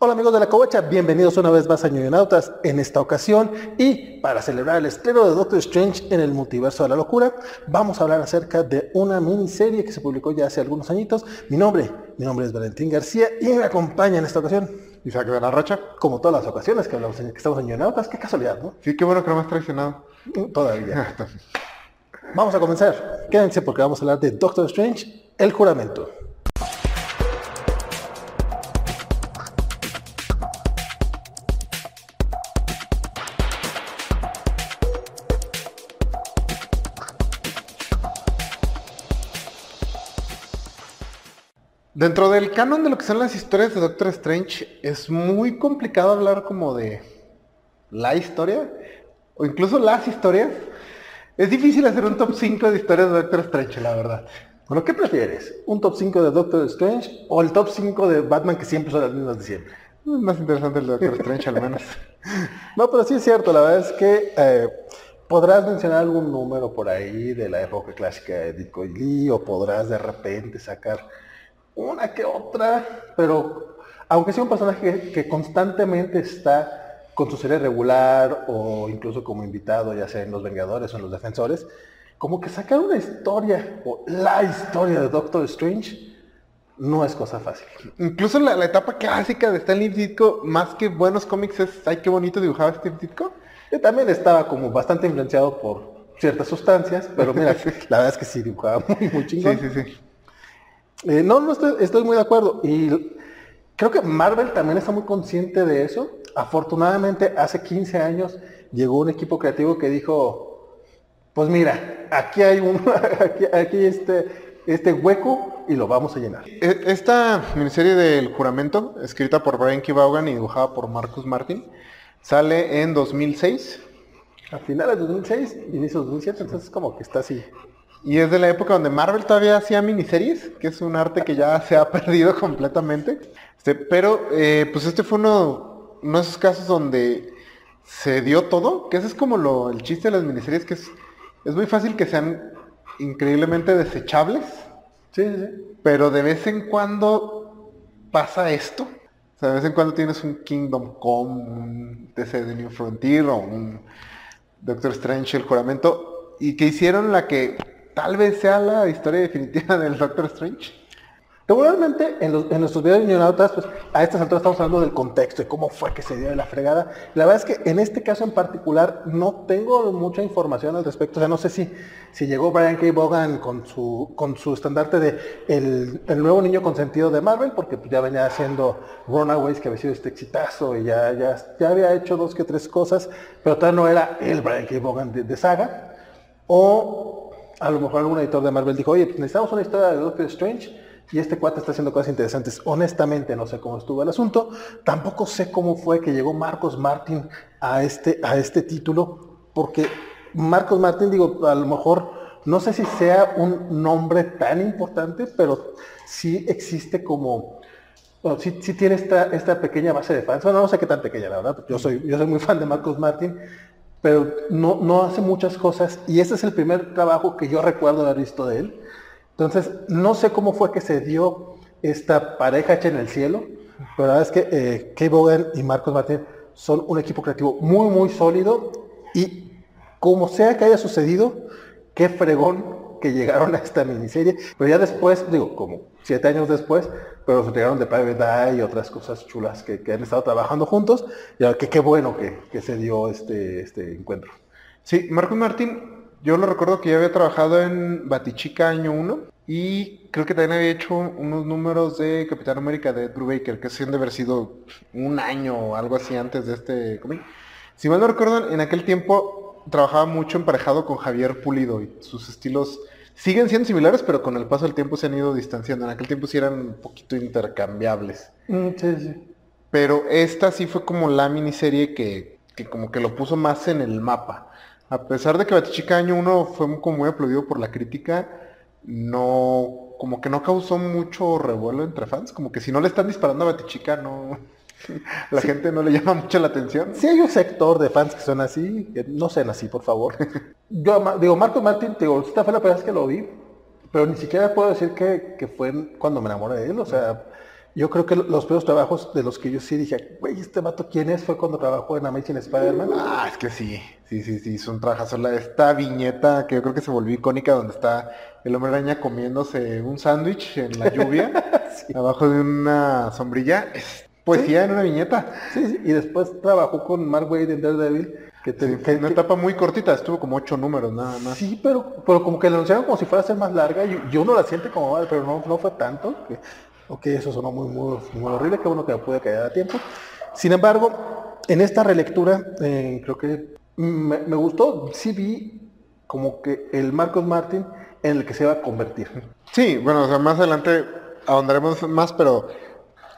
Hola amigos de la Covacha, bienvenidos una vez más a Ñoñonautas en esta ocasión y para celebrar el estreno de Doctor Strange en el multiverso de la locura, vamos a hablar acerca de una miniserie que se publicó ya hace algunos añitos. Mi nombre, mi nombre es Valentín García y me acompaña en esta ocasión Isaac de la Rocha. como todas las ocasiones que hablamos en que estamos en Ñoñonautas, qué casualidad, ¿no? Sí, qué bueno que no me has traicionado. Todavía. Vamos a comenzar. Quédense porque vamos a hablar de Doctor Strange, el juramento. Dentro del canon de lo que son las historias de Doctor Strange, es muy complicado hablar como de la historia, o incluso las historias. Es difícil hacer un top 5 de historias de Doctor Strange, la verdad. Bueno, ¿qué prefieres? ¿Un top 5 de Doctor Strange o el top 5 de Batman que siempre son las mismas de siempre? Es más interesante el de Doctor Strange al menos. No, pero sí es cierto, la verdad es que eh, podrás mencionar algún número por ahí de la época clásica de Dick y Lee o podrás de repente sacar una que otra, pero aunque sea un personaje que, que constantemente está con su serie regular o incluso como invitado, ya sea en Los Vengadores o en Los Defensores, como que sacar una historia o la historia de Doctor Strange no es cosa fácil. Incluso la, la etapa clásica de Stanley Ditko, más que buenos cómics, es ay qué bonito dibujaba Steve Ditko. Yo también estaba como bastante influenciado por ciertas sustancias, pero mira, la verdad es que sí dibujaba muy, muy chingón. Sí, sí, sí. Eh, no, no estoy, estoy muy de acuerdo. Y creo que Marvel también está muy consciente de eso. Afortunadamente, hace 15 años llegó un equipo creativo que dijo, pues mira, aquí hay un, aquí, aquí este, este hueco y lo vamos a llenar. E- Esta miniserie del juramento, escrita por Brian K. Vaughan y dibujada por Marcus Martin, sale en 2006 A finales de 2006, inicio de 2007, entonces como que está así. Y es de la época donde Marvel todavía hacía miniseries, que es un arte que ya se ha perdido completamente. Este, pero eh, pues este fue uno, uno de esos casos donde se dio todo, que ese es como lo, el chiste de las miniseries, que es, es muy fácil que sean increíblemente desechables, Sí, sí, sí. pero de vez en cuando pasa esto. O sea, de vez en cuando tienes un Kingdom Come, un DC de New Frontier o un Doctor Strange, el juramento, y que hicieron la que tal vez sea la historia definitiva del Doctor Strange. Regularmente en, nuestros videos de Ñonautas, pues a estas alturas estamos hablando del contexto, de cómo fue que se dio la fregada. La verdad es que en este caso en particular no tengo mucha información al respecto. O sea, no sé si, si llegó Brian K. Vaughan con su, con su estandarte de el, nuevo niño consentido de Marvel, porque pues, ya venía haciendo Runaways, que había sido este exitazo, y ya, ya, ya había hecho dos que tres cosas, pero todavía no era el Brian K. De, de saga. O a lo mejor algún editor de Marvel dijo, oye, pues necesitamos una historia de Doctor Strange y este cuate está haciendo cosas interesantes. Honestamente no sé cómo estuvo el asunto. Tampoco sé cómo fue que llegó Marcos Martin a este, a este título, porque Marcos Martin, digo, a lo mejor no sé si sea un nombre tan importante, pero sí existe como... Bueno, sí, sí tiene esta, esta pequeña base de fans. Bueno, no sé qué tan pequeña, la verdad. Yo soy, yo soy muy fan de Marcos Martin, pero no, no hace muchas cosas. Y este es el primer trabajo que yo recuerdo haber visto de él. Entonces, no sé cómo fue que se dio esta pareja hecha en el cielo, pero la verdad es que eh, Kay Vaughan y Marcos Martin son un equipo creativo muy, muy sólido y como sea que haya sucedido, qué fregón que llegaron a esta miniserie. Pero ya después, digo, como siete años después, pero se llegaron de Private Eye y otras cosas chulas que, que han estado trabajando juntos. Y que qué bueno que, que se dio este, este encuentro. Sí, Marcus Martin, yo lo recuerdo que ya había trabajado en Batichica año 1 y creo que también había hecho unos números de Capitán América de Ed Brubaker, que de haber sido un año o algo así antes de este cómic. Si mal no recuerdo, en aquel tiempo trabajaba mucho emparejado con Javier Pulido y sus estilos siguen siendo similares, pero con el paso del tiempo se han ido distanciando. En aquel tiempo sí eran un poquito intercambiables. Mm, sí, sí. Pero esta sí fue como la miniserie que, que como que lo puso más en el mapa. A pesar de que Batichica Año 1 fue como muy aplaudido por la crítica, no, como que no causó mucho revuelo entre fans. Como que si no le están disparando a Batichica, no, la gente no le llama mucho la atención. Si hay un sector de fans que son así, que no sean así, por favor. Yo digo, Marco Martin, te digo, esta fue la primera vez que lo vi, pero ni siquiera puedo decir que, que fue cuando me enamoré de él. O sea, Yo creo que los peores trabajos de los que yo sí dije, güey, este vato, ¿quién es? Fue cuando trabajó en Amazing Spider-Man. Ah, es que sí, sí, sí, sí, es un trabajazo. Esta viñeta que yo creo que se volvió icónica donde está el hombre araña comiéndose un sándwich en la lluvia, abajo de una sombrilla. Es poesía en una viñeta. Sí, sí, y después trabajó con Mark Wade en Daredevil. Que, te, que una etapa muy cortita, estuvo como ocho números nada más. Sí, pero, pero como que lo anunciaron como si fuera a ser más larga y, y uno la siente como mal, pero no, no fue tanto. Que, ok, eso sonó muy, muy, muy horrible, qué bueno que me pude caer a tiempo. Sin embargo, en esta relectura, eh, creo que me, me, gustó, sí vi como que el Marcos Martin en el que se va a convertir. Sí, bueno, o sea, más adelante ahondaremos más, pero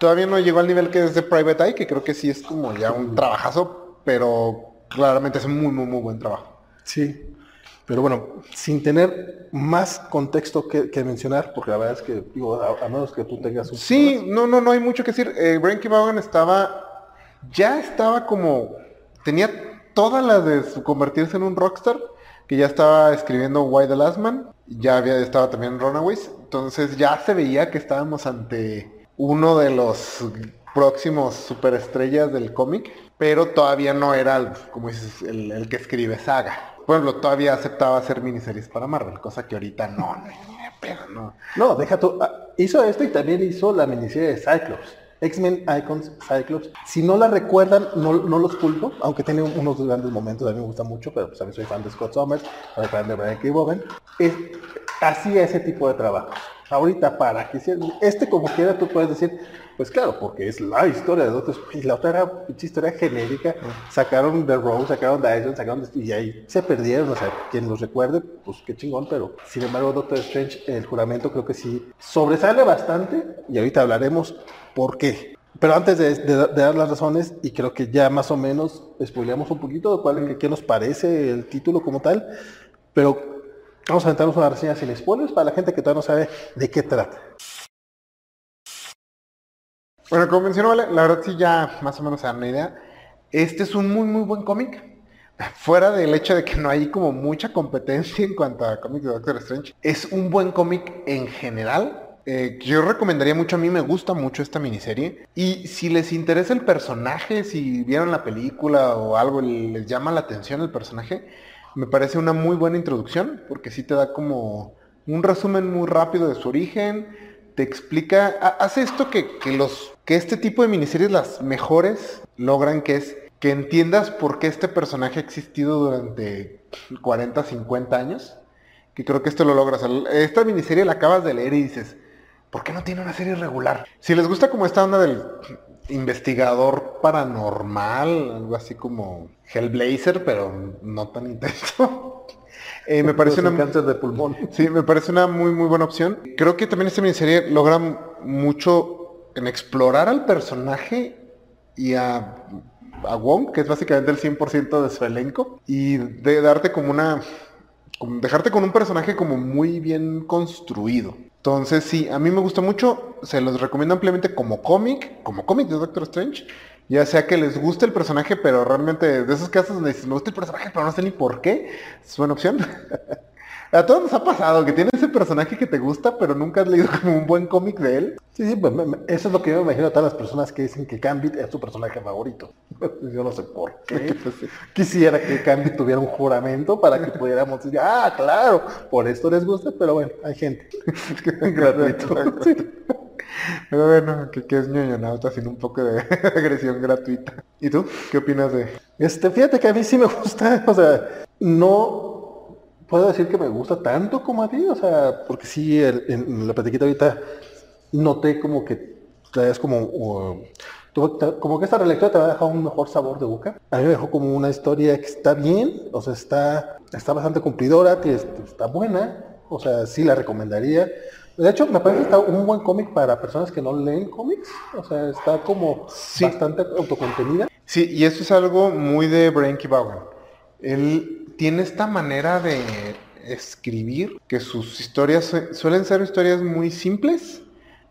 todavía no llegó al nivel que es de Private Eye, que creo que sí es como ya un trabajazo, pero claramente es un muy, muy, muy buen trabajo. Sí, pero bueno, sin tener más contexto que, que mencionar, porque la verdad es que, digo, a, a menos que tú tengas un... Sí, no, no, no hay mucho que decir. Eh, Brian K. Vaughan estaba, ya estaba como, tenía toda la de su convertirse en un rockstar, que ya estaba escribiendo Why the Last Man, ya había estaba también Runaways, entonces ya se veía que estábamos ante uno de los próximos superestrellas del cómic, pero todavía no era, como dices, el, que escribe saga. Por ejemplo, todavía aceptaba hacer miniseries para Marvel, cosa que ahorita no, no, pero no. No, deja tú, ah, hizo esto y también hizo la miniserie de Cyclops. X-Men Icons, Cyclops. Si no la recuerdan, no, no los culpo, aunque tiene unos grandes momentos, a mí me gusta mucho, pero pues también soy fan de Scott Summers, soy fan de Brian K. Vaughan. Es, hacía ese tipo de trabajo. Ahorita para que este como quiera tú puedes decir, pues claro, porque es la historia de Doctor Strange. La otra era historia genérica. Sacaron The Rose, sacaron Dyson, sacaron y ahí se perdieron. O sea, quien los recuerde, pues qué chingón, pero sin embargo Doctor Strange, el juramento creo que sí sobresale bastante y ahorita hablaremos por qué. Pero antes de, de, de, dar las razones, y creo que ya más o menos spoileamos un poquito de cuál, qué nos parece el título como tal, pero vamos a aventarnos una reseña sin spoilers para la gente que todavía no sabe de qué trata. Bueno, como mencionó, la verdad sí ya más o menos se dan una idea. Este es un muy muy buen cómic. Fuera del hecho de que no hay como mucha competencia en cuanto a cómics de Doctor Strange, es un buen cómic en general. Eh, yo recomendaría mucho, a mí me gusta mucho esta miniserie. Y si les interesa el personaje, si vieron la película o algo, les llama la atención el personaje, me parece una muy buena introducción, porque sí te da como un resumen muy rápido de su origen, te explica, hace esto que, que, los, que este tipo de miniseries, las mejores, logran, que es que entiendas por qué este personaje ha existido durante 40, 50 años. Que creo que esto lo logras. Esta miniserie la acabas de leer y dices, ¿por qué no tiene una serie regular? Si les gusta como esta onda del investigador paranormal, algo así como Hellblazer, pero no tan intenso. Eh, me parece una cáncer de pulmón. Sí, me parece una muy muy buena opción. Creo que también esta miniserie logra mucho en explorar al personaje y a, a Wong, que es básicamente el 100% de su elenco, y de darte como una como dejarte con un personaje como muy bien construido. Entonces sí, a mí me gusta mucho, se los recomiendo ampliamente como cómic, como cómic de Doctor Strange, ya sea que les guste el personaje, pero realmente de esos casos donde dices, me gusta el personaje, pero no sé ni por qué, es buena opción. A todos nos ha pasado que tienes ese personaje que te gusta, pero nunca has leído como un buen cómic de él. Sí, sí, pues eso es lo que yo me imagino a todas las personas que dicen que Gambit es su personaje favorito. Yo no sé por qué. Quisiera que Gambit tuviera un juramento para que pudiéramos decir, ah, claro, por esto les gusta, pero bueno, hay gente. Gratuito. Pero bueno, que, que es ñoñonauta haciendo un poco de agresión gratuita. ¿Y tú? ¿Qué opinas de...? Este, fíjate que a mí sí me gusta, o sea, no puedo decir que me gusta tanto como a ti, o sea, porque sí, el, en la platiquita ahorita noté como que traes como, uh, como que esta relectura te va a dejar un mejor sabor de boca. A mí me dejó como una historia que está bien, o sea, está, está bastante cumplidora, que está buena, o sea, sí la recomendaría. De hecho, me parece que está un buen cómic para personas que no leen cómics, o sea, está como sí. bastante autocontenida. Sí, y eso es algo muy de K. Vaughan. Él tiene esta manera de escribir que sus historias suelen ser historias muy simples,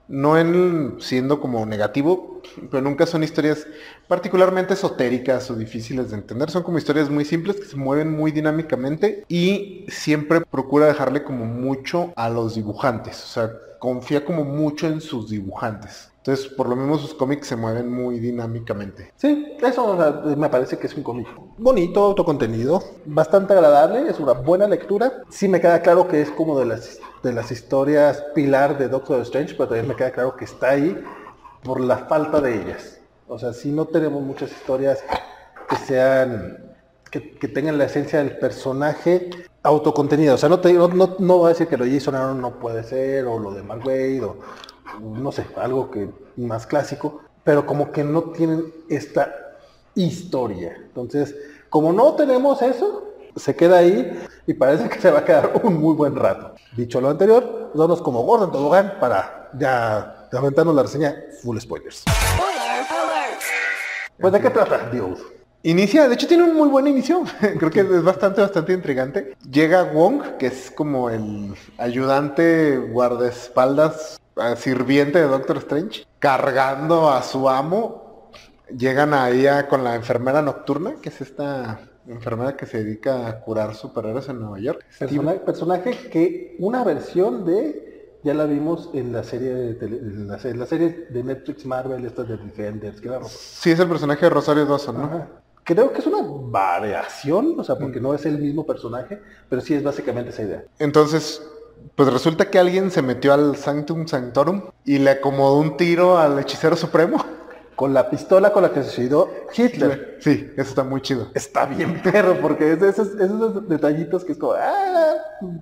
no en siendo como negativo, pero nunca son historias particularmente esotéricas o difíciles de entender, son como historias muy simples que se mueven muy dinámicamente y siempre procura dejarle como mucho a los dibujantes, o sea, confía como mucho en sus dibujantes. Entonces, por lo mismo sus cómics se mueven muy dinámicamente. Sí, eso me parece que es un cómic bonito, autocontenido, bastante agradable, es una buena lectura. Sí me queda claro que es como de las, de las historias pilar de Doctor Strange, pero también me queda claro que está ahí por la falta de ellas. O sea, si no tenemos muchas historias que sean que, tengan la esencia del personaje autocontenido. O sea, no, te, no, no, voy a decir que lo de Jason Aaron no puede ser, o lo de Mark Wade, o no sé, algo que más clásico, pero como que no tienen esta historia. Entonces, como no tenemos eso, se queda ahí y parece que se va a quedar un muy buen rato. Dicho lo anterior, vamos como Gordon Tobogán para ya aventarnos la reseña full spoilers. Pues de qué trata, Dios. Inicia, de hecho tiene un muy buen inicio, creo que es bastante, bastante intrigante. Llega Wong, que es como el ayudante guardaespaldas, sirviente de Doctor Strange, cargando a su amo. Llegan ahí a- con la enfermera nocturna, que es esta enfermera que se dedica a curar superhéroes en Nueva York. Persona- personaje que una versión de, ya la vimos en la serie de, tele- en la, se- la serie de Netflix Marvel, esta de Defenders, que. Sí, es el personaje de Rosario Dawson, ¿no? Ajá. Creo que es una variación, o sea, porque no es el mismo personaje, pero sí es básicamente esa idea. Entonces, pues resulta que alguien se metió al Sanctum Sanctorum y le acomodó un tiro al hechicero supremo. Con la pistola con la que se suicidó Hitler. Sí, eso está muy chido. Está bien perro, porque es de esos, esos detallitos que es como, ah,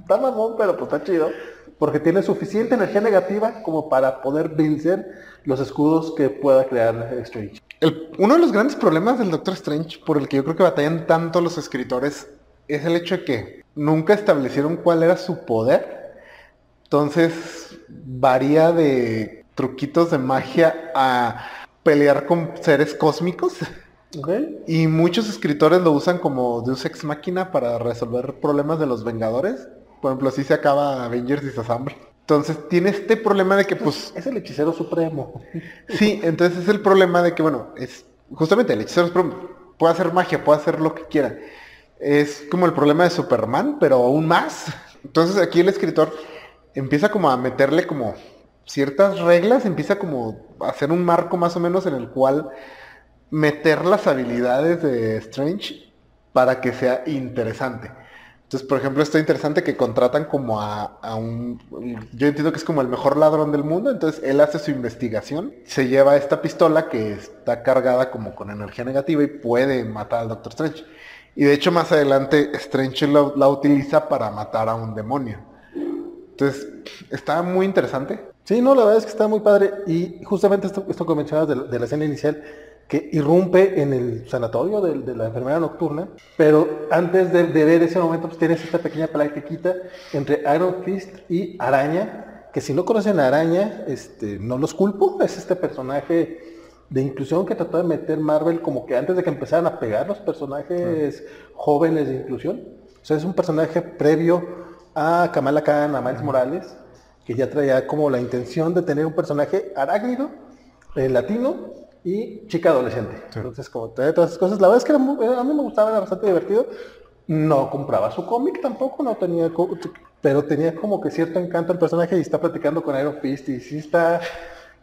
está mamón, pero pues está chido. Porque tiene suficiente energía negativa como para poder vencer los escudos que pueda crear Strange. El- uno de los grandes problemas del Doctor Strange, por el que yo creo que batallan tanto los escritores, es el hecho de que nunca establecieron cuál era su poder. Entonces, varía de truquitos de magia a pelear con seres cósmicos. Y muchos escritores lo usan como Deus Ex Máquina para resolver problemas de los Vengadores. Por ejemplo, así se acaba Avengers Disassemble. Entonces tiene este problema de que pues Es el hechicero supremo. Sí, entonces es el problema de que, bueno, es justamente el hechicero supremo puede hacer magia, puede hacer lo que quiera. Es como el problema de Superman, pero aún más. Entonces aquí el escritor empieza como a meterle como ciertas reglas, empieza como a hacer un marco más o menos en el cual meter las habilidades de Strange para que sea interesante. Entonces, por ejemplo, está interesante que contratan como a, un... Yo entiendo que es como el mejor ladrón del mundo, entonces él hace su investigación, se lleva esta pistola que está cargada como con energía negativa y puede matar al Doctor Strange. Y de hecho más adelante Strange la utiliza para matar a un demonio. Entonces, está muy interesante. Sí, no, la verdad es que está muy padre. Y justamente esto, esto que mencionabas de, la- de la escena inicial, que irrumpe en el sanatorio de, de la enfermera nocturna, pero antes de, de ver ese momento, pues tienes esta pequeña platiquita entre Iron Fist y Araña, que si no conocen a Araña, este, no los culpo, es este personaje de inclusión que trató de meter Marvel como que antes de que empezaran a pegar los personajes jóvenes de inclusión. O sea, es un personaje previo a Kamala Khan, a Miles Morales, que ya traía como la intención de tener un personaje arácnido, eh, latino y chica adolescente. Entonces, como trae todas esas cosas, la verdad es que era muy- era- a mí me gustaba, era bastante divertido. No compraba su cómic tampoco, no tenía, pero tenía como que cierto encanto el personaje y está platicando con Iron Fist y sí está,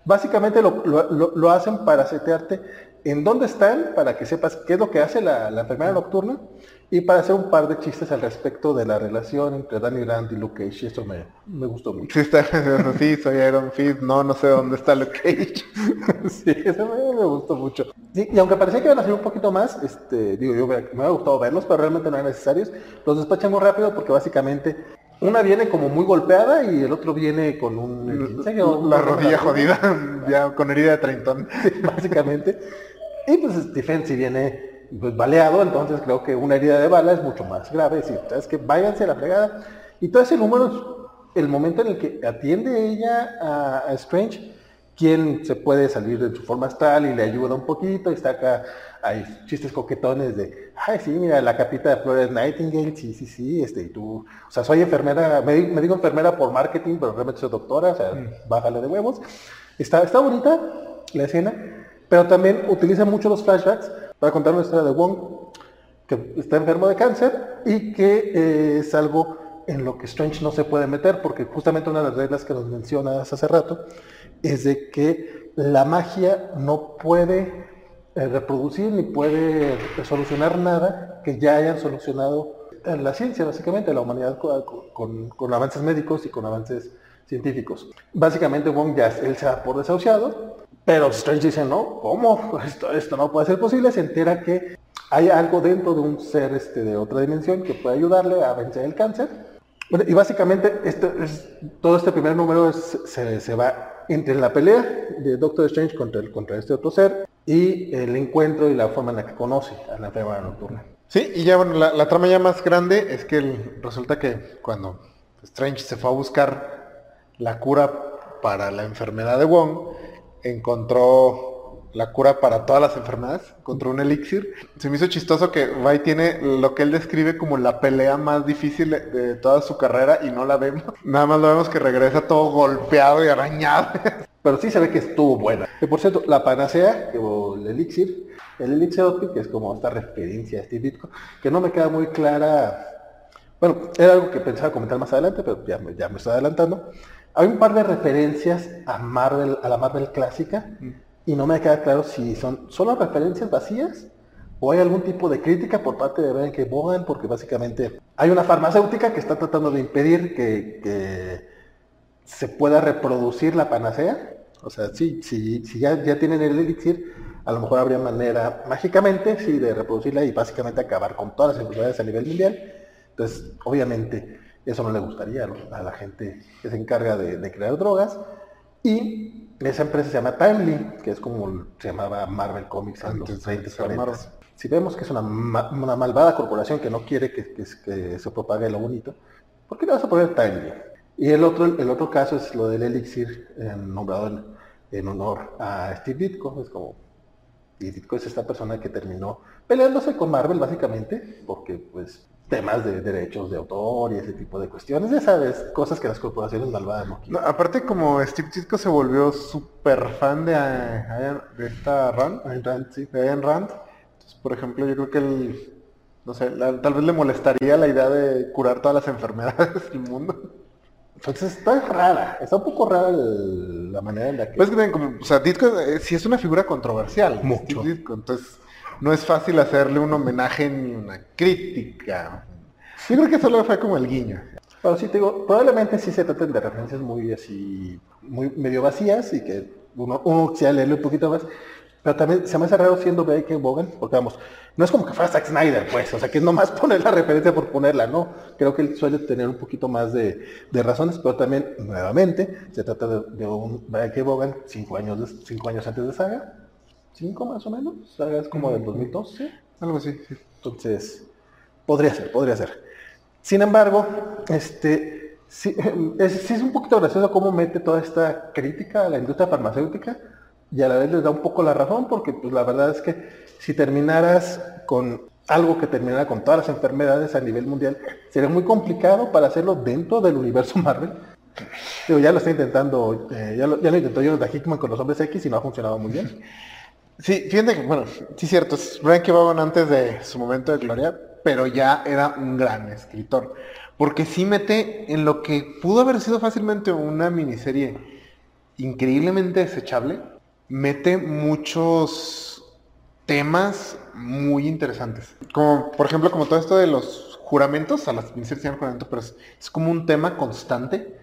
básicamente lo- lo- lo hacen para setearte en dónde están, para que sepas qué es lo que hace la, la enfermera nocturna y para hacer un par de chistes al respecto de la relación entre Danny Grant y Luke Cage. Esto me, me gustó mucho. Sí, está, sí, soy Iron Fist, no, no sé dónde está Luke Cage. Sí, eso me, me gustó mucho. Y aunque parecía que iban a hacer un poquito más, este, digo, yo me, me hubiera gustado verlos, pero realmente no eran necesarios. Los despachan muy rápido porque básicamente una viene como muy golpeada y el otro viene con un... La rodilla jodida, ya con herida de treintón. Sí, básicamente. Y pues Stephen si viene pues, baleado, entonces creo que una herida de bala es mucho más grave. Es decir, es que váyanse a la fregada. Y todo ese número es el momento en el que atiende ella a, a Strange, quien se puede salir de su forma astral y le ayuda un poquito y saca hay chistes coquetones de, ay sí, mira, la capita de Flores Nightingale, sí, sí, sí, este, y tú, o sea, soy enfermera, me, di- me digo enfermera por marketing, pero realmente soy doctora, o sea, bájale de huevos. Está, está bonita la escena, pero también utiliza mucho los flashbacks para contar una historia de Wong, que está enfermo de cáncer y que eh, es algo en lo que Strange no se puede meter, porque justamente una de las reglas que nos mencionas hace rato es de que la magia no puede eh, reproducir ni puede solucionar nada que ya hayan solucionado en la ciencia, básicamente, la humanidad con, con, avances médicos y con avances científicos. Básicamente Wong ya él se da por desahuciado, pero Strange dice, no, ¿cómo? Esto, esto no puede ser posible, se entera que hay algo dentro de un ser este, de otra dimensión que puede ayudarle a vencer el cáncer. y básicamente este, es, todo este primer número se, se, va entre la pelea de Doctor Strange contra, el, contra este otro ser y el encuentro y la forma en la que conoce a la enfermera nocturna. Sí, y ya bueno, la, trama ya más grande es que resulta que cuando Strange se fue a buscar la cura para la enfermedad de Wong, encontró la cura para todas las enfermedades, contra un elixir. Se me hizo chistoso que Vai tiene lo que él describe como la pelea más difícil de toda su carrera y no la vemos. Nada más lo vemos que regresa todo golpeado y arañado. Pero sí se ve que estuvo buena. Que por cierto, la panacea, o el elixir, el elixir que es como esta referencia a Steve Ditko, que no me queda muy clara. Bueno, era algo que pensaba comentar más adelante, pero ya me estoy adelantando. Hay un par de referencias a Marvel, a la Marvel clásica, y no me queda claro si son solo referencias vacías o hay algún tipo de crítica por parte de Ben que Bogan, porque básicamente hay una farmacéutica que está tratando de impedir que, se pueda reproducir la panacea. O sea, si, si ya, ya tienen el elixir, a lo mejor habría manera mágicamente sí, de reproducirla y básicamente acabar con todas las enfermedades a nivel mundial. Entonces, obviamente, eso no le gustaría a la gente que se encarga de, de crear drogas. Y esa empresa se llama Timely, que es como se llamaba Marvel Comics en los 30 40 Si vemos que es una, una, malvada corporación que no quiere que, que, se propague lo bonito, ¿por qué le vas a poner Timely? Y el otro, el otro caso es lo del Elixir, eh, nombrado en, honor a Steve Ditko. Es como, y Ditko es esta persona que terminó peleándose con Marvel básicamente, porque pues temas de derechos de autor y ese tipo de cuestiones, ya sabes, cosas que las corporaciones malvadas no quieren. aparte como Steve Ditko se volvió súper fan de, de esta Rand, Rand, sí. de Ayn Rand, entonces por ejemplo yo creo que él, no sé, tal vez le molestaría la idea de curar todas las enfermedades del mundo. Entonces está rara, está un poco rara la manera en la que... Pues que como, o sea, Ditko eh, sí es una figura controversial. Mucho. entonces no es fácil hacerle un homenaje ni una crítica. Yo creo que solo fue como el guiño. Pero sí te digo, probablemente sí se traten de referencias muy así, muy medio vacías y que uno, uno quisiera leerlo un poquito más. Pero también se me hace raro siendo B.K. Bogan, porque vamos, no es como que fuera Zack Snyder, pues, o sea, que es nomás poner la referencia por ponerla, no. Creo que él suele tener un poquito más de, razones, pero también, nuevamente, se trata de, un B.K. Bogan cinco años, cinco años antes de Saga, 5 más o menos, es como del 2012, algo así. Entonces, podría ser, podría ser. Sin embargo, este, sí es, es, un poquito gracioso cómo mete toda esta crítica a la industria farmacéutica y a la vez les da un poco la razón porque pues la verdad es que si terminaras con algo que terminara con todas las enfermedades a nivel mundial, sería muy complicado para hacerlo dentro del universo Marvel. Digo, ya lo está intentando, eh, ya, lo, ya, lo, intentó Jonathan Hickman con los hombres X y no ha funcionado muy bien. Sí, fíjate que, bueno, sí cierto, es Brian Vaughan antes de su momento de gloria, pero ya era un gran escritor. Porque sí mete en lo que pudo haber sido fácilmente una miniserie increíblemente desechable, mete muchos temas muy interesantes. Como, por ejemplo, como todo esto de los juramentos, a las miniseries se juramentos, pero es, es, como un tema constante,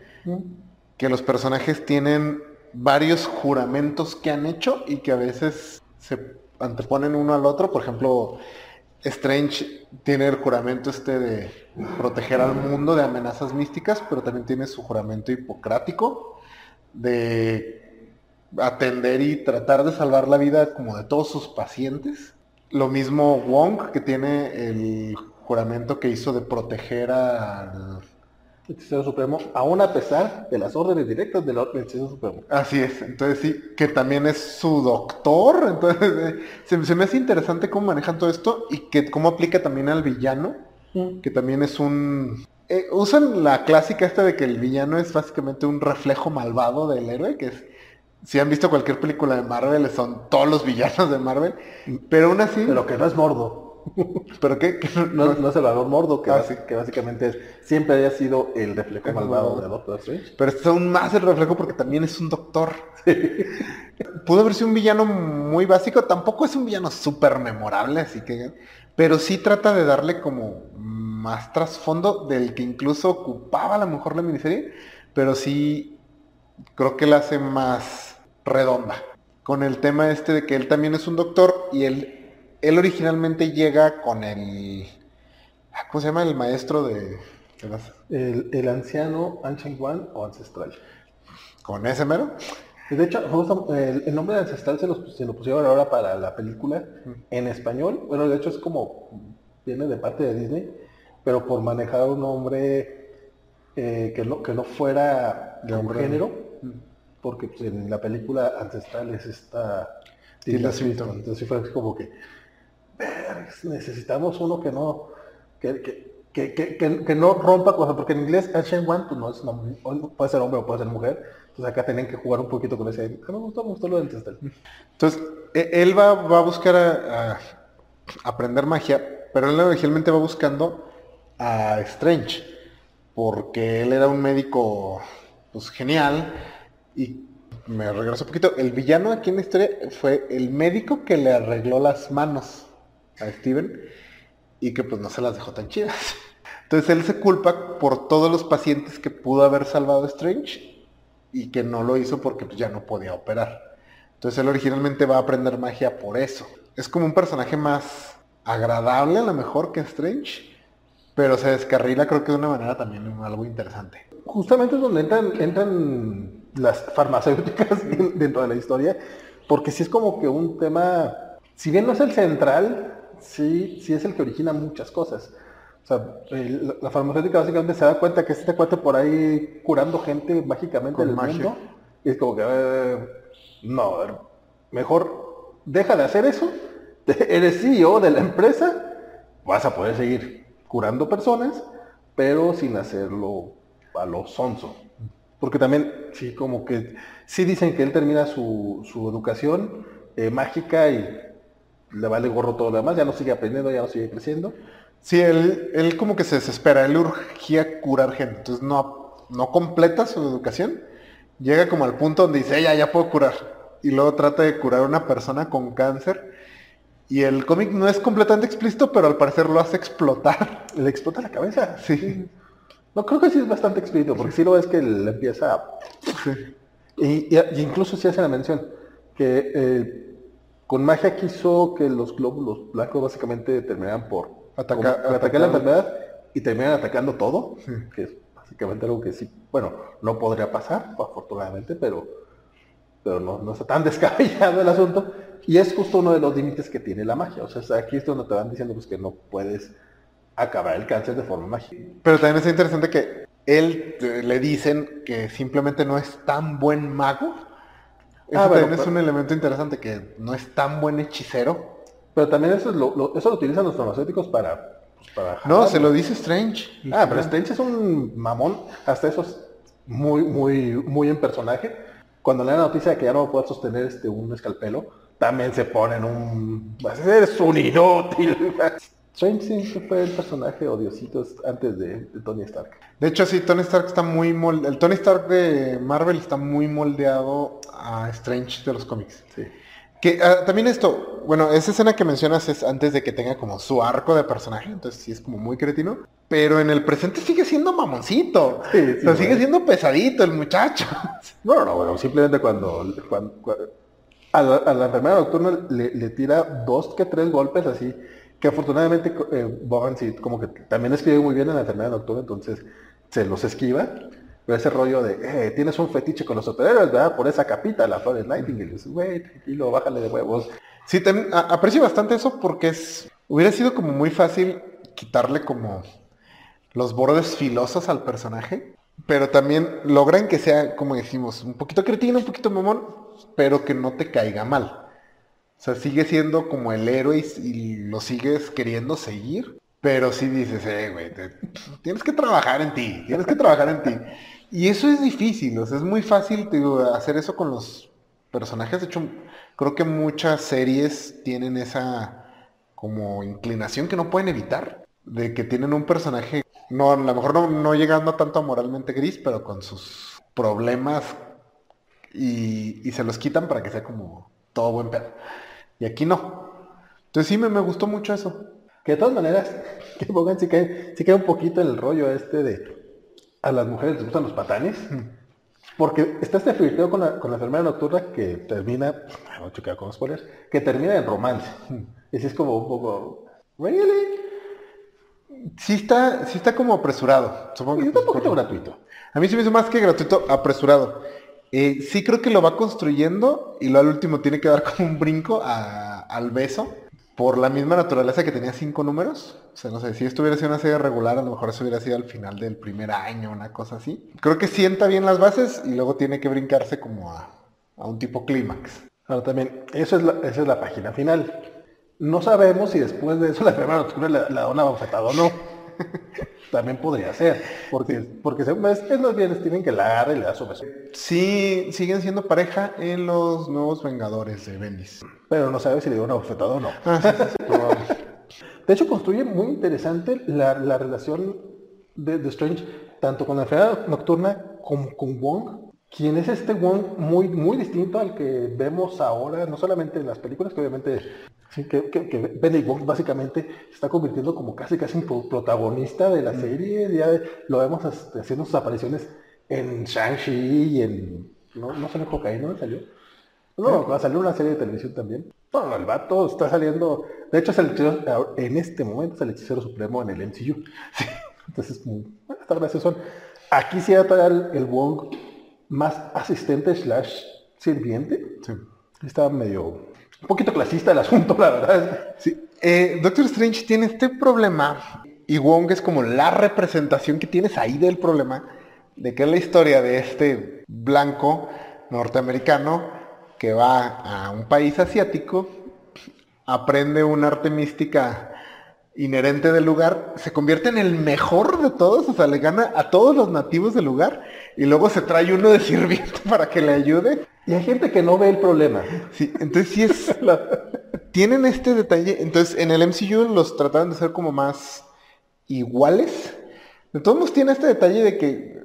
que los personajes tienen varios juramentos que han hecho y que a veces se anteponen uno al otro. Por ejemplo, Strange tiene el juramento este de proteger al mundo de amenazas místicas, pero también tiene su juramento hipocrático de atender y tratar de salvar la vida como de todos sus pacientes. Lo mismo Wong, que tiene el juramento que hizo de proteger al el Supremo, aún a pesar de las órdenes directas del, del Supremo. Así es, entonces sí, que también es su doctor, entonces eh, se, me hace interesante cómo manejan todo esto y que cómo aplica también al villano, mm. que también es un... Eh, usan la clásica esta de que el villano es básicamente un reflejo malvado del héroe, que es si han visto cualquier película de Marvel, son todos los villanos de Marvel. Pero aún así. Pero que no es mordo. ¿Pero qué? No, no es el valor mordo, que, Ah, bas- sí. que básicamente es, siempre haya sido el reflejo malvado de Doctor Strange. Pero es aún más el reflejo porque también es un doctor. Pudo haber sido un villano muy básico, tampoco es un villano súper memorable, así que... Pero sí trata de darle como más trasfondo del que incluso ocupaba a lo mejor la miniserie, pero sí creo que la hace más redonda. Con el tema este de que él también es un doctor y él, él originalmente llega con el... ah, ¿Cómo se llama? El maestro de... de las- El, el anciano Ancient One o Ancestral. Con ese mero. De hecho, el, el nombre de Ancestral se, los- se lo pusieron ahora para la película en español. Bueno, de hecho es como, viene de parte de Disney, pero por manejar un nombre eh, que, no, que no fuera de un género, porque pues, en la película Ancestral es esta Tilda Swinton. Entonces fue como que, "Vergas, necesitamos uno que no, que, que, que, que- no rompa cosas, porque en inglés Ancient One pues, no es puede ser hombre o puede ser mujer. Entonces acá tenían que jugar un poquito con ese, "Ah. Entonces, e- él va, va a buscar a, aprender magia, pero él originalmente va buscando a Strange, porque él era un médico pues genial y me regreso un poquito, el villano aquí en la fue el médico que le arregló las manos a Steven y que pues no se las dejó tan chidas. Entonces él se culpa por todos los pacientes que pudo haber salvado Strange y que no lo hizo porque pues, ya no podía operar. Entonces él originalmente va a aprender magia por eso. Es como un personaje más agradable a lo mejor que Strange, pero se descarrila creo que de una manera también algo interesante. Justamente es donde entran, entran las farmacéuticas dentro de la historia, porque sí es como que un tema, si bien no es el central, sí, sí es el que origina muchas cosas. O sea, el- la- farmacéutica básicamente se da cuenta que este cuate por ahí curando gente mágicamente Con en el magia. mundo, y es como que, eh, no, mejor deja de hacer eso, eres CEO de la empresa, vas a poder seguir curando personas, pero sin hacerlo a lo sonso. Porque también, sí, como que, sí dicen que él termina su, su educación eh, mágica y le vale gorro todo lo demás, ya no sigue aprendiendo, ya no sigue creciendo. Sí, él, él como que se desespera, él urgía curar gente, entonces no, no completa su educación, llega como al punto donde dice, ya, ya puedo curar, y luego trata de curar a una persona con cáncer, y el cómic no es completamente explícito, pero al parecer lo hace explotar. Le explota la cabeza. Sí. No, creo que sí es bastante explícito, porque sí lo ves que le empieza a... Y, y- y incluso sí hace la mención, que eh, con magia quiso que los glóbulos blancos básicamente terminaran por atacar- la enfermedad y terminan atacando todo, que es básicamente algo que sí, bueno, no podría pasar, afortunadamente, pero, pero no, no está tan descabellado el asunto. Y es justo uno de los límites que tiene la magia. O sea, aquí es donde te van diciendo pues, que no puedes acabar el cáncer de forma mágica. Pero también es interesante que él eh, le dicen que simplemente no es tan buen mago. Ah, bueno, también es pero- un elemento interesante, que no es tan buen hechicero. Pero también eso, es lo, lo- eso lo utilizan los farmacéuticos para... pues, para No, se lo dice Strange. Ah, pero Strange es un mamón. Hasta eso es muy, muy, muy en personaje. Cuando le dan la noticia de que ya no poder sostener este, un escalpelo, también se ponen un... pues, Eres un inútil. Strange siempre fue el personaje odiosito antes de, de Tony Stark. De hecho, sí, Tony Stark está muy moldeado. El Tony Stark de Marvel está muy moldeado a Strange de los cómics. Sí. Que ah, también esto, bueno, esa escena que mencionas es antes de que tenga como su arco de personaje, entonces sí es como muy cretino. Pero en el presente sigue siendo mamoncito. Sí, sí, o sea, sigue siendo pesadito el muchacho. No, no, no, bueno, simplemente cuando, cuando- cuando- a, la, a la enfermera nocturna le, le tira dos que tres golpes así, que afortunadamente eh, Boban sí como que también escribe muy bien en la enfermera nocturna, entonces se los esquiva. Pero ese rollo de, eh, tienes un fetiche con los superhéroes, ¿verdad? Por esa capita, la Flores Nightingale. Güey, tranquilo, bájale de huevos. Sí, a- aprecio bastante eso porque es hubiera sido como muy fácil quitarle como los bordes filosos al personaje, pero también logran que sea, como decimos, un poquito cretino, un poquito mamón, pero que no te caiga mal. O sea, sigue siendo como el héroe y lo sigues queriendo seguir, pero sí dices, eh, güey, tienes que trabajar en ti, tienes que trabajar en ti. Y eso es difícil, o sea, es muy fácil hacer eso con los personajes. De hecho, creo que muchas series tienen esa como inclinación que no pueden evitar, de que tienen un personaje, no, a lo mejor no, no llegando tanto a moralmente gris, pero con sus problemas y, y se los quitan para que sea como todo buen pedo. Y aquí no. Entonces sí me, me gustó mucho eso. Que de todas maneras, que pongan sí que, sí que un poquito en el rollo este de a las mujeres les gustan los patanes. Porque está este flirteo con la, con la enfermera nocturna que termina, no chocar con spoilers, que termina en romance. Y así es como un poco, ¿really? Sí está, sí está como apresurado. Supongo que, está un pues, poquito por- gratuito. A mí se me hizo más que gratuito, apresurado. Eh, sí creo que lo va construyendo y luego al último tiene que dar como un brinco a- al beso por la misma naturaleza que tenía cinco números. O sea, no sé, si esto hubiera sido una serie regular, a lo mejor eso hubiera sido al final del primer año, una cosa así. Creo que sienta bien las bases y luego tiene que brincarse como a, a un tipo clímax. Ahora también, eso es la, esa es la página final. No sabemos si después de eso la nocturna le, le da una bofetada o no. También podría ser. Porque, porque se- es, es más bien Steven que la agarra y le da su beso. Sí, siguen siendo pareja en los nuevos Vengadores de Bendis. Pero no sabe si le dio una bofetada o no. Ah, sí, sí, sí, probable. De hecho, construye muy interesante la, la relación de, de Strange, tanto con la enfermera nocturna como con Wong, quien es este Wong muy, muy distinto al que vemos ahora, no solamente en las películas, que obviamente sí, que, que, que Benedict Wong básicamente se está convirtiendo como casi casi pro- protagonista de la serie, ya lo vemos este, haciendo sus apariciones en Shang-Chi y en... No, no en Hawkeye, ¿no? ¿Salió? No, va a salir una serie de televisión también. No, no, el vato está saliendo. De hecho, es el hechicero, en este momento es el hechicero supremo en el MCU. Sí. Entonces, como, bueno, estas gracias son. Aquí sí va a el Wong más asistente slash sirviente. Sí. Está medio. Un poquito clasista el asunto, la verdad. Sí, eh, Doctor Strange tiene este problema y Wong es como la representación que tienes ahí del problema de que es la historia de este blanco norteamericano que va a un país asiático, aprende un arte mística inherente del lugar, se convierte en el mejor de todos, o sea, le gana a todos los nativos del lugar y luego se trae uno de sirviente para que le ayude. Y hay gente que no ve el problema. Sí, entonces sí es tienen este detalle, entonces en el MCU los trataron de hacer como más iguales. De todos modos tiene este detalle de que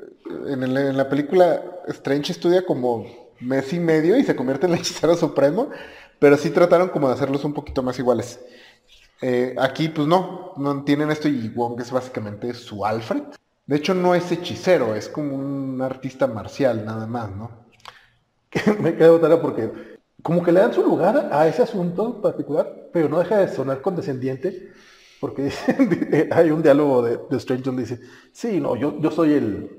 en, el- en la película Strange estudia como mes y medio y se convierte en el hechicero supremo, pero sí trataron como de hacerlos un poquito más iguales. Eh, aquí pues no, no tienen esto y Wong es básicamente su Alfred. De hecho no es hechicero, es como un artista marcial nada más, ¿no? me quedo tarea porque como que le dan su lugar a ese asunto en particular, pero no deja de sonar condescendiente, porque hay un diálogo de, de Strange donde dice, sí, no, yo, yo soy el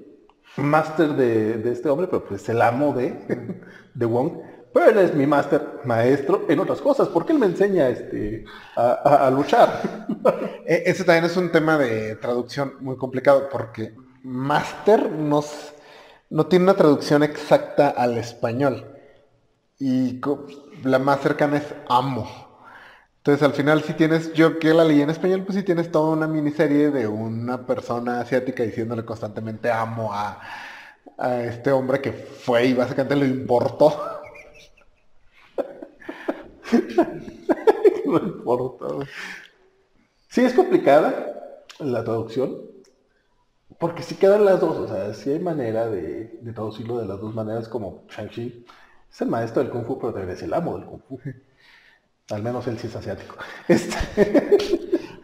máster de, de este hombre, pero pues el amo de, de Wong, pero él es mi máster, maestro en otras cosas, porque él me enseña este, a, luchar. E- Ese también es un tema de traducción muy complicado porque master no, no tiene una traducción exacta al español. Y la más cercana es amo. Entonces al final si tienes, yo que la leí en español, pues sí tienes toda una miniserie de una persona asiática diciéndole constantemente amo a, a este hombre que fue y básicamente lo importó. no importa. Sí, es complicada la traducción, porque sí quedan las dos, o sea, sí hay manera de, de traducirlo de las dos maneras, como Shang-Chi es el maestro del Kung Fu, pero también es el amo del Kung Fu. Al menos él sí es asiático. Este,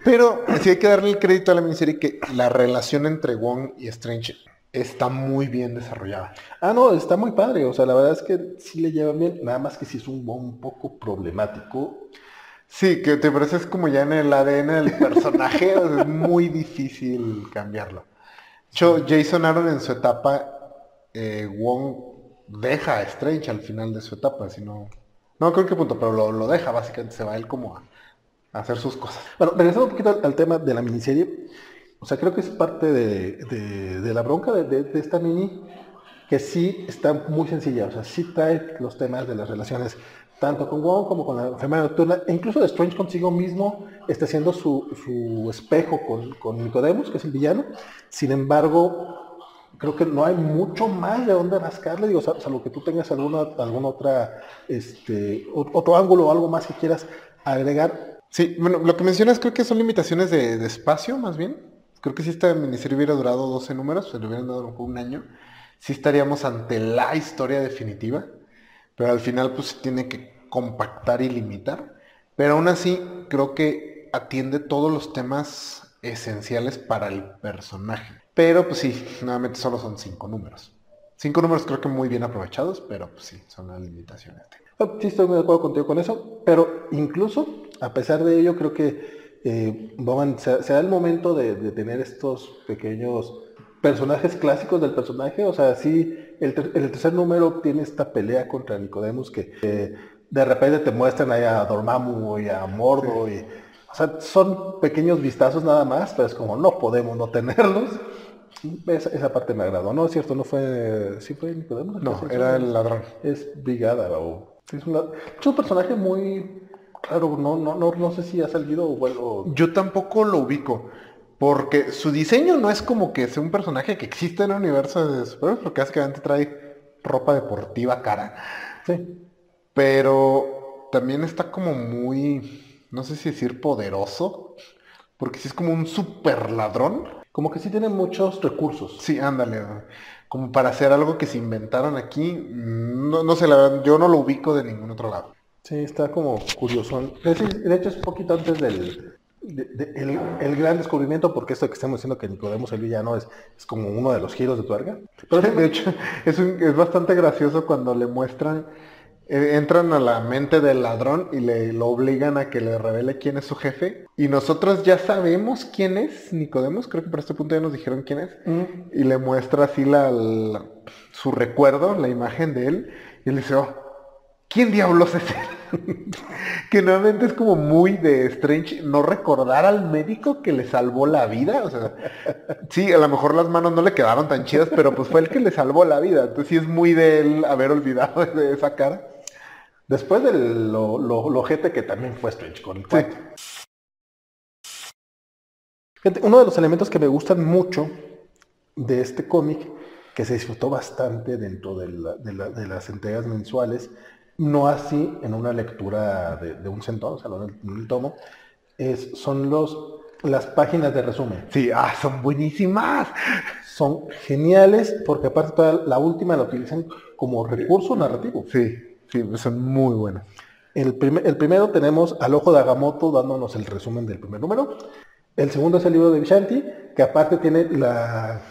Pero sí hay que darle el crédito a la miniserie que la relación entre Wong y Strange está muy bien desarrollada. Ah, no, está muy padre, o sea, la verdad es que sí le llevan bien, nada más que sí es un, un poco problemático. Sí, que te parece es como ya en el ADN del personaje, o sea, es muy difícil cambiarlo. Hecho, Jason Aaron en su etapa, eh, Wong deja a Strange al final de su etapa, si no... No creo que punto, pero lo, lo deja, básicamente se va él como a, a hacer sus cosas. Bueno, regresando un poquito al, al tema de la miniserie, o sea, creo que es parte de, de- la bronca de, de- esta mini, que sí está muy sencilla, o sea, sí trae los temas de las relaciones, tanto con Wong como con la enfermera nocturna, e incluso de Strange consigo mismo está haciendo su, su espejo con, con Nicodemus, que es el villano, sin embargo, creo que no hay mucho más de dónde rascarle, digo, sal- salvo que tú tengas alguna, alguna otra, este, otro ángulo o algo más que quieras agregar. Sí, bueno, lo que mencionas creo que son limitaciones de, de espacio, más bien. Creo que si esta miniserie hubiera durado 12 números, se le hubieran dado un año, sí estaríamos ante la historia definitiva. Pero al final, pues se tiene que compactar y limitar. Pero aún así, creo que atiende todos los temas esenciales para el personaje. Pero pues sí, nuevamente solo son cinco números. Cinco números creo que muy bien aprovechados, pero pues sí, son las limitaciones. Sí, estoy muy de acuerdo contigo con eso, pero incluso a pesar de ello, creo que eh, Bowman se, se da el momento de, de tener estos pequeños personajes clásicos del personaje. O sea, sí, el, ter- el tercer número tiene esta pelea contra Nicodemus que eh, de repente te muestran ahí a Dormammu y a Mordo. Y, o sea, son pequeños vistazos nada más, pero es como no podemos no tenerlos. Esa, esa parte me agradó, ¿no? Es cierto, no fue... ¿Sí fue Nicodemus? No, era el ladrón. es Brigada o es un personaje muy raro, no, no, no, no sé si ha salido o bueno. Yo tampoco lo ubico. Porque su diseño no es como que sea un personaje que existe en el universo de superhéroes, porque básicamente trae ropa deportiva cara. Sí. Pero también está como muy, no sé si decir poderoso, porque sí es como un super ladrón. Como que sí tiene muchos recursos. Sí, ándale. Como para hacer algo que se inventaron aquí. No, no sé, la verdad, yo no lo ubico de ningún otro lado. Sí, está como curioso. De hecho, es un poquito antes del de- de- el, el gran descubrimiento, porque esto que estamos diciendo que Nicodemus el villano es, es como uno de los giros de tuerca. Pero de hecho, es, un- es bastante gracioso cuando le muestran, eh, entran a la mente del ladrón y le lo obligan a que le revele quién es su jefe. Y nosotros ya sabemos quién es Nicodemus, creo que para este punto ya nos dijeron quién es. Y le muestra así la, la- su recuerdo, la imagen de él. Y él dice, oh, ¿quién diablos es él? que nuevamente es como muy de Strange no recordar al médico que le salvó la vida. O sea, sí, a lo mejor las manos no le quedaron tan chidas, pero pues fue el que le salvó la vida. Entonces sí es muy de él haber olvidado de esa cara. Después de lo, lo, lo ojete que también fue Strange con el. Fíjate, Uno de los elementos que me gustan mucho de este cómic, que se disfrutó bastante dentro de las entregas mensuales, no así en una lectura de, de un centón, o sea, en el tomo, es, son los, las páginas de resumen. Sí, ah, son buenísimas. Son geniales porque aparte toda la última la utilizan como recurso narrativo. Sí, sí, son muy buenas. El, el primero tenemos al ojo de Agamotto dándonos el resumen del primer número. El segundo es el libro de Vishanti, que aparte tiene la,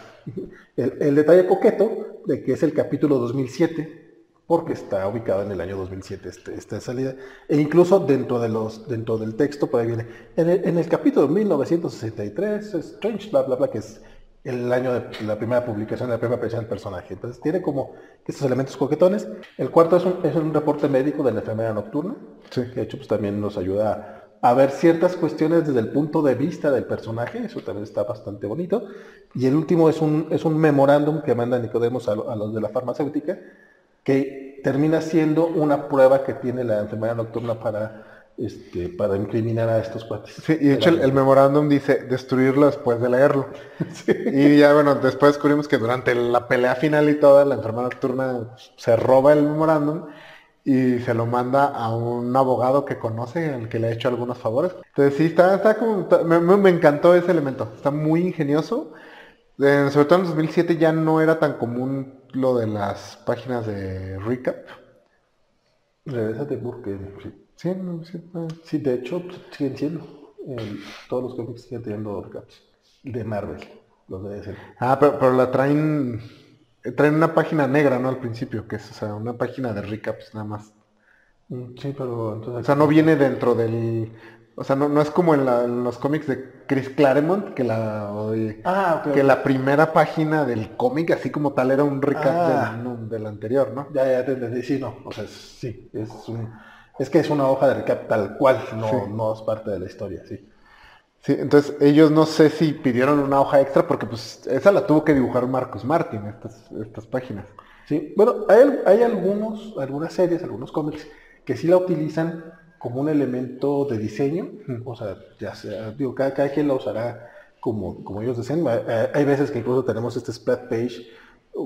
el, el detalle coqueto de que es el capítulo 2007, porque está ubicado en el año 2007 este- esta salida. E incluso dentro, de los, dentro del texto, por ahí viene, en el, en el capítulo 1963, Strange, bla, bla, bla, que es el año de la primera publicación, la primera aparición del personaje. Entonces tiene como estos elementos coquetones. El cuarto es un, es un reporte médico de la enfermera nocturna, Sí. que de hecho pues, también nos ayuda a ver ciertas cuestiones desde el punto de vista del personaje, eso también está bastante bonito. Y el último es un, es un memorándum que manda Nicodemos a, a los de la farmacéutica, que termina siendo una prueba que tiene la enfermera nocturna para, este, para incriminar a estos cuates. Sí, y de hecho el, el memorándum dice destruirlo después de leerlo. Y ya bueno, después descubrimos que durante la pelea final y toda, la enfermera nocturna se roba el memorándum y se lo manda a un abogado que conoce, al que le ha hecho algunos favores. Entonces sí, está, está como, está- me, me- encantó ese elemento, está muy ingenioso. Eh, sobre todo en el 2007 ya no era tan común lo de las páginas de recap. Regrésate porque sí. Sí, no, sí, no. Sí, de hecho pues, siguen siendo. El- todos los cómics siguen teniendo recaps. De Marvel, los de DC. Ah, pero, pero la traen, traen una página negra, ¿no? Al principio, que es, o sea, una página de recaps nada más. Mm, Sí, pero entonces... O sea, no viene dentro del, o sea, no, no es como en, la- en los cómics de Chris Claremont, que la, oye, Ah, que la primera página del cómic, así como tal, era un recap Ah. del, no, del anterior, ¿no? Ya, ya te entendí, sí, no, o sea, es- sí, es un, es que es una hoja de recap tal cual, no, Sí. no es parte de la historia, sí. Sí, entonces ellos no sé si pidieron una hoja extra, porque pues esa la tuvo que dibujar Marcus Martin, estas, estas páginas. Sí, bueno, hay, hay algunos, algunas series, algunos cómics que sí la utilizan como un elemento de diseño, o sea, ya sea, digo, cada, cada quien la usará como, como ellos deseen. Hay- veces que incluso tenemos este spread page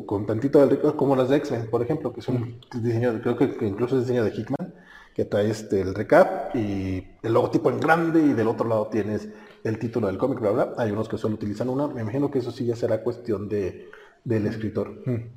con tantito del como las de X-Men, por ejemplo, que es un diseño, creo que, que incluso es diseño de Hickman, que trae este, el recap y el logotipo en grande y del otro lado tienes el título del cómic, bla, bla. Hay unos que solo utilizan una. Me imagino que eso sí ya será cuestión de, del escritor. Mm.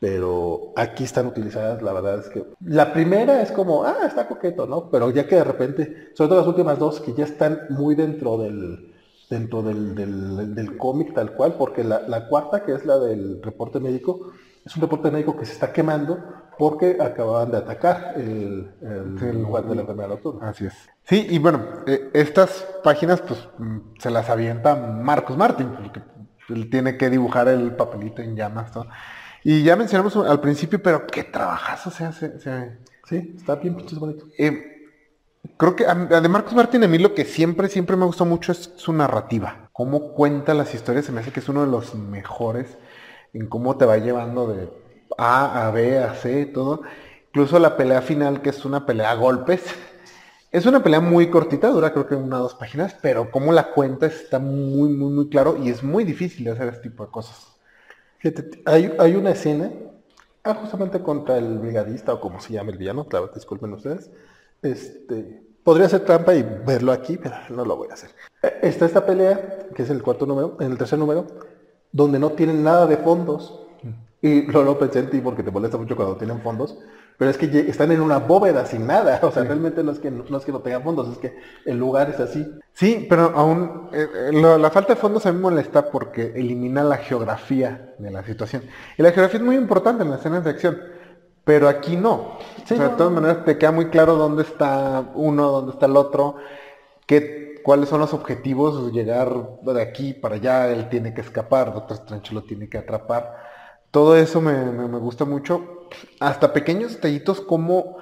Pero aquí están utilizadas, la verdad es que la primera es como, ah, está coqueto, ¿no? Pero ya que de repente, sobre todo las últimas dos, que ya están muy dentro del dentro del, del, del cómic tal cual, porque la, la cuarta, que es la del reporte médico, es un reporte médico que se está quemando porque acababan de atacar el, el El- lugar de la enfermedad nocturna. Así es. Sí, y bueno, eh, estas páginas pues mm, se las avienta Marcos Martin, porque él tiene que dibujar el papelito en llamas, todo. Y ya mencionamos al principio, pero qué trabajazo se hace. Sí, está bien pinches bonito. eh, creo que a, de Marcos Martin a mí lo que siempre, siempre me gustó mucho es su narrativa. Cómo cuenta las historias, se me hace que es uno de los mejores en cómo te va llevando de A a B a C, todo. Incluso la pelea final, que es una pelea a golpes. Es una pelea muy cortita, dura creo que una o dos páginas, pero cómo la cuenta está muy, muy, muy claro y es muy difícil de hacer este tipo de cosas. Fíjate, hay, hay una escena, ah, justamente contra el brigadista o como se llama el villano, claro, disculpen ustedes. Este, podría ser trampa y verlo aquí, pero no lo voy a hacer. Eh, Está esta pelea, que es el cuarto número, en el tercer número, donde no tienen nada de fondos. Y lo, lo pensé en ti porque te molesta mucho cuando tienen fondos, pero es que están en una bóveda sin nada. O sea, realmente no es, que, no es que no tengan fondos, es que el lugar es así. Sí, pero aún eh, eh, lo- la falta de fondos a mí me molesta porque elimina la geografía de la situación. Y la geografía es muy importante en las escenas de acción, pero aquí no. Sí, o sea, no, de todas maneras te queda muy claro dónde está uno, dónde está el otro, qué, cuáles son los objetivos, llegar de aquí para allá, él tiene que escapar, Doctor Strange lo tiene que atrapar. Todo eso me, me- me gusta mucho. Hasta pequeños detallitos como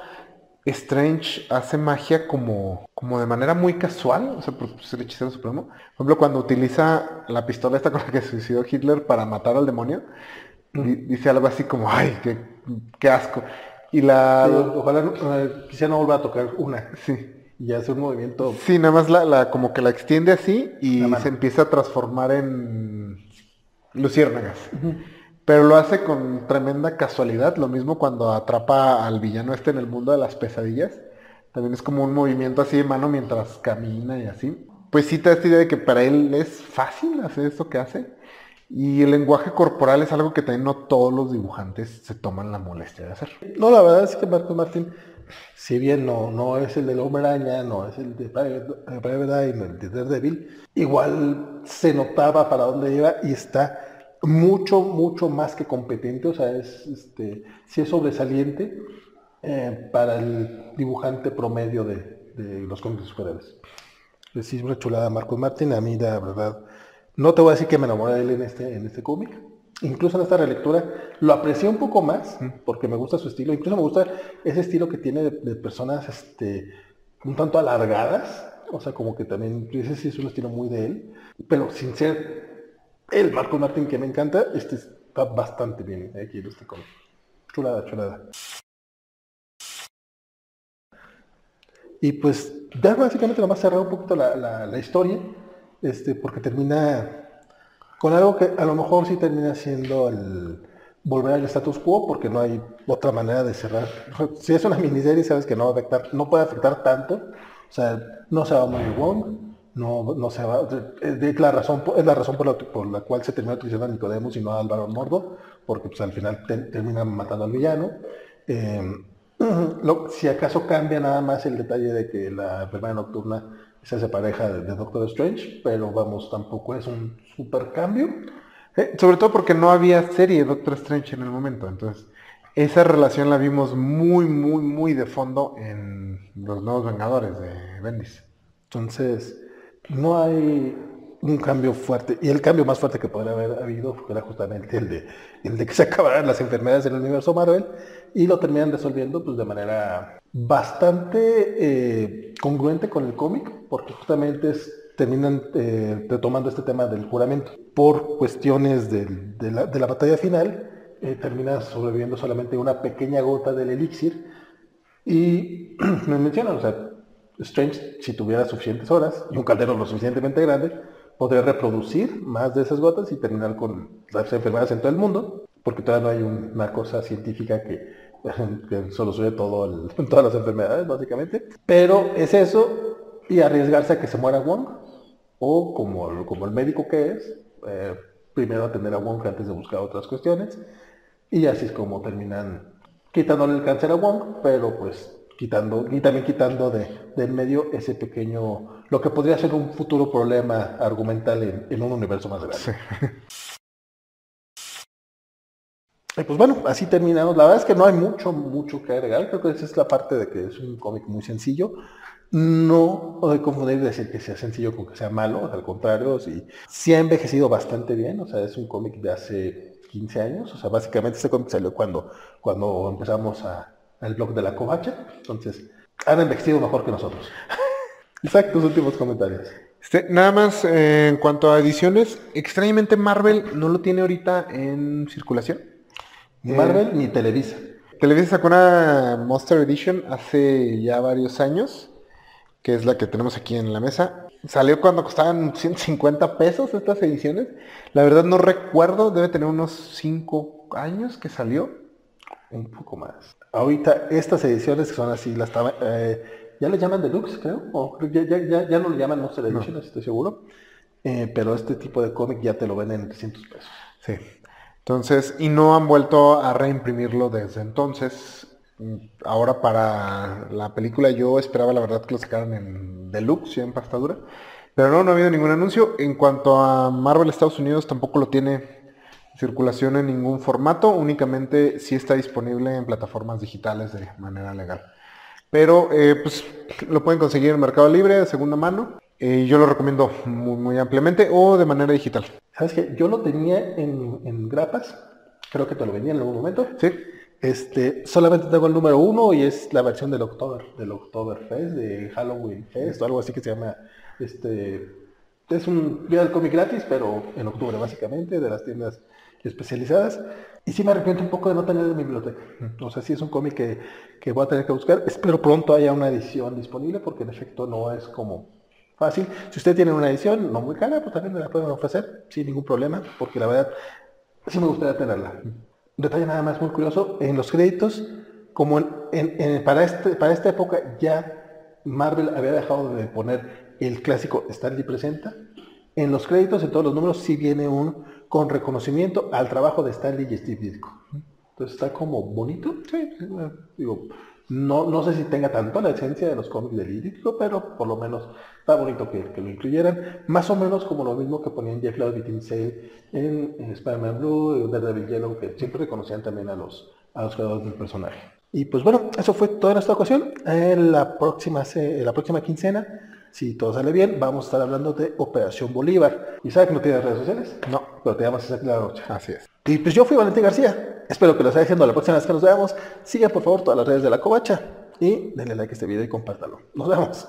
Strange hace magia como, como de manera muy casual, o sea, por ser hechicero supremo. Por ejemplo, cuando utiliza la pistola esta con la que suicidó Hitler para matar al demonio, di- dice algo así como, ay, qué, qué asco. Y la... Sí, ojalá eh, quisiera no volver a tocar una. Sí. Y hace un movimiento Sí, nada más la, la- como que la extiende así y se empieza a transformar en luciérnagas. Pero lo hace con tremenda casualidad. Lo mismo cuando atrapa al villano este en el mundo de las pesadillas. También es como un movimiento así de mano mientras camina y así. Pues sí te da esta idea de que para él es fácil hacer esto que hace. Y el lenguaje corporal es algo que también no todos los dibujantes se toman la molestia de hacer. No, la verdad es que Marcos Martín, si bien no, no es el del Hombre Araña, no es el de Private Eye, no el de Daredevil, igual se notaba para dónde iba y está mucho, mucho más que competente, o sea, es, este, sí es sobresaliente eh, para el dibujante promedio de, de los cómics superhéroes. Es una chulada Marcos Martín, a mí la verdad, no te voy a decir que me enamoré de él en este, en este cómic, incluso en esta relectura lo aprecié un poco más porque me gusta su estilo, incluso me gusta ese estilo que tiene de, de personas este, un tanto alargadas, o sea, como que también, ese sí es un estilo muy de él, pero sin ser el Marcos Martín que me encanta, este está bastante bien aquí en este cómic. Chulada, chulada. Y pues ya básicamente nomás cerrar un poquito la, la- la historia, este, porque termina con algo que a lo mejor sí termina siendo el volver al status quo, porque no hay otra manera de cerrar. Si es una miniserie, sabes que no va a afectar, no puede afectar tanto. O sea, no se va a morir Wong, no, no se va, es de- la razón, es la razón por la, por la cual se termina utilizando a Nicodemus y no a Álvaro Mordo, porque pues al final te- termina matando al villano. Eh, lo- si acaso cambia nada más el detalle de que la enfermedad nocturna se hace pareja de, de Doctor Strange, pero vamos, tampoco es un super cambio. Eh, sobre todo porque no había serie de Doctor Strange en el momento. Entonces, esa relación la vimos muy, muy, muy de fondo en Los Nuevos Vengadores de Bendis. Entonces, no hay un cambio fuerte. Y el cambio más fuerte que podría haber habido era justamente el de, el de que se acabaran las enfermedades en el universo Marvel y lo terminan resolviendo pues, de manera bastante eh, congruente con el cómic, porque justamente es- terminan eh, retomando este tema del juramento. Por cuestiones de, la, de la batalla final, eh, termina sobreviviendo solamente una pequeña gota del elixir y me mencionan, o sea, Strange, si tuviera suficientes horas y un caldero lo suficientemente grande, podría reproducir más de esas gotas y terminar con las enfermedades en todo el mundo, porque todavía no hay una cosa científica que que solucione todo todas las enfermedades, básicamente. Pero es eso y arriesgarse a que se muera Wong, o como, como el médico que es, eh, primero atender a Wong antes de buscar otras cuestiones, y así es como terminan quitándole el cáncer a Wong, pero pues quitando, y también quitando de, del medio ese pequeño, lo que podría ser un futuro problema argumental en, en un universo más grande. Y pues bueno, así terminamos. La verdad es que no hay mucho, mucho que agregar. Creo que esa es la parte de que es un cómic muy sencillo. No de confundir decir que sea sencillo con que sea malo, al contrario, sí, sí ha envejecido bastante bien. O sea, es un cómic de hace 15 años. O sea, básicamente este cómic salió cuando, cuando empezamos a, al blog de la covacha. Entonces, han envejecido mejor que nosotros. Isaac, tus últimos comentarios. Este, nada más eh, en cuanto a ediciones, extrañamente Marvel no lo tiene ahorita en circulación. Ni Marvel ni Televisa. Televisa sacó una Monster Edition hace ya varios años, que es la que tenemos aquí en la mesa. Salió cuando costaban 150 pesos estas ediciones. La verdad no recuerdo, debe tener unos 5 años que salió. Un poco más. Ahorita estas ediciones que son así, las eh, ya le llaman deluxe, creo, o ya, ya, ya, ya no le llaman Monster Edition, estoy seguro. Eh, pero este tipo de cómic ya te lo venden en 300 pesos. Sí. Entonces, y no han vuelto a reimprimirlo desde entonces. Ahora para la película yo esperaba la verdad que lo sacaran en deluxe, ya en pastadura. Pero no, no ha habido ningún anuncio. En cuanto a Marvel Estados Unidos, tampoco lo tiene en circulación en ningún formato. Únicamente sí está disponible en plataformas digitales de manera legal. Pero eh, pues lo pueden conseguir en Mercado Libre de segunda mano. Eh, yo lo recomiendo muy, muy ampliamente o de manera digital. ¿Sabes qué? Yo lo tenía en, en grapas, creo que te lo vendía en algún momento. Sí. Este, solamente tengo el número uno y es la versión del October, del Oktoberfest, de Halloween Fest o algo así que se llama, este, es un día del cómic gratis, pero en octubre básicamente, de las tiendas especializadas. Y sí me arrepiento un poco de no tener en mi biblioteca. O sea, sí es un cómic que, que voy a tener que buscar. Espero pronto haya una edición disponible porque en efecto no es como fácil. Si usted tiene una edición no muy cara, pues también me la pueden ofrecer sin ningún problema, porque la verdad sí me gustaría tenerla. Un detalle nada más muy curioso, en los créditos, como en- en- en- para, este, para esta época ya Marvel había dejado de poner el clásico Stanley presenta, en los créditos, en todos los números, sí viene un con reconocimiento al trabajo de Stanley y Steve Ditko. Entonces está como bonito, sí, digo, no, no sé si tenga tanto la esencia de los cómics de Ditko, pero por lo menos está bonito que, que lo incluyeran, más o menos como lo mismo que ponían Jeff Lowe y Tim Sale en, en Spider-Man Blue, en Daredevil Yellow, que siempre reconocían también a los, a los creadores del personaje. Y pues bueno, eso fue toda nuestra ocasión. En la próxima, se- la próxima quincena, si todo sale bien, vamos a estar hablando de Operación Bolívar. ¿Y sabe que no tiene redes sociales? No, pero te llamas Isaac de la Rocha. Así es. Y pues yo fui Valentín García. Espero que lo esté haciendo la próxima vez que nos veamos. Sigan por favor todas las redes de la Covacha y denle like a este video y compártalo. Nos vemos.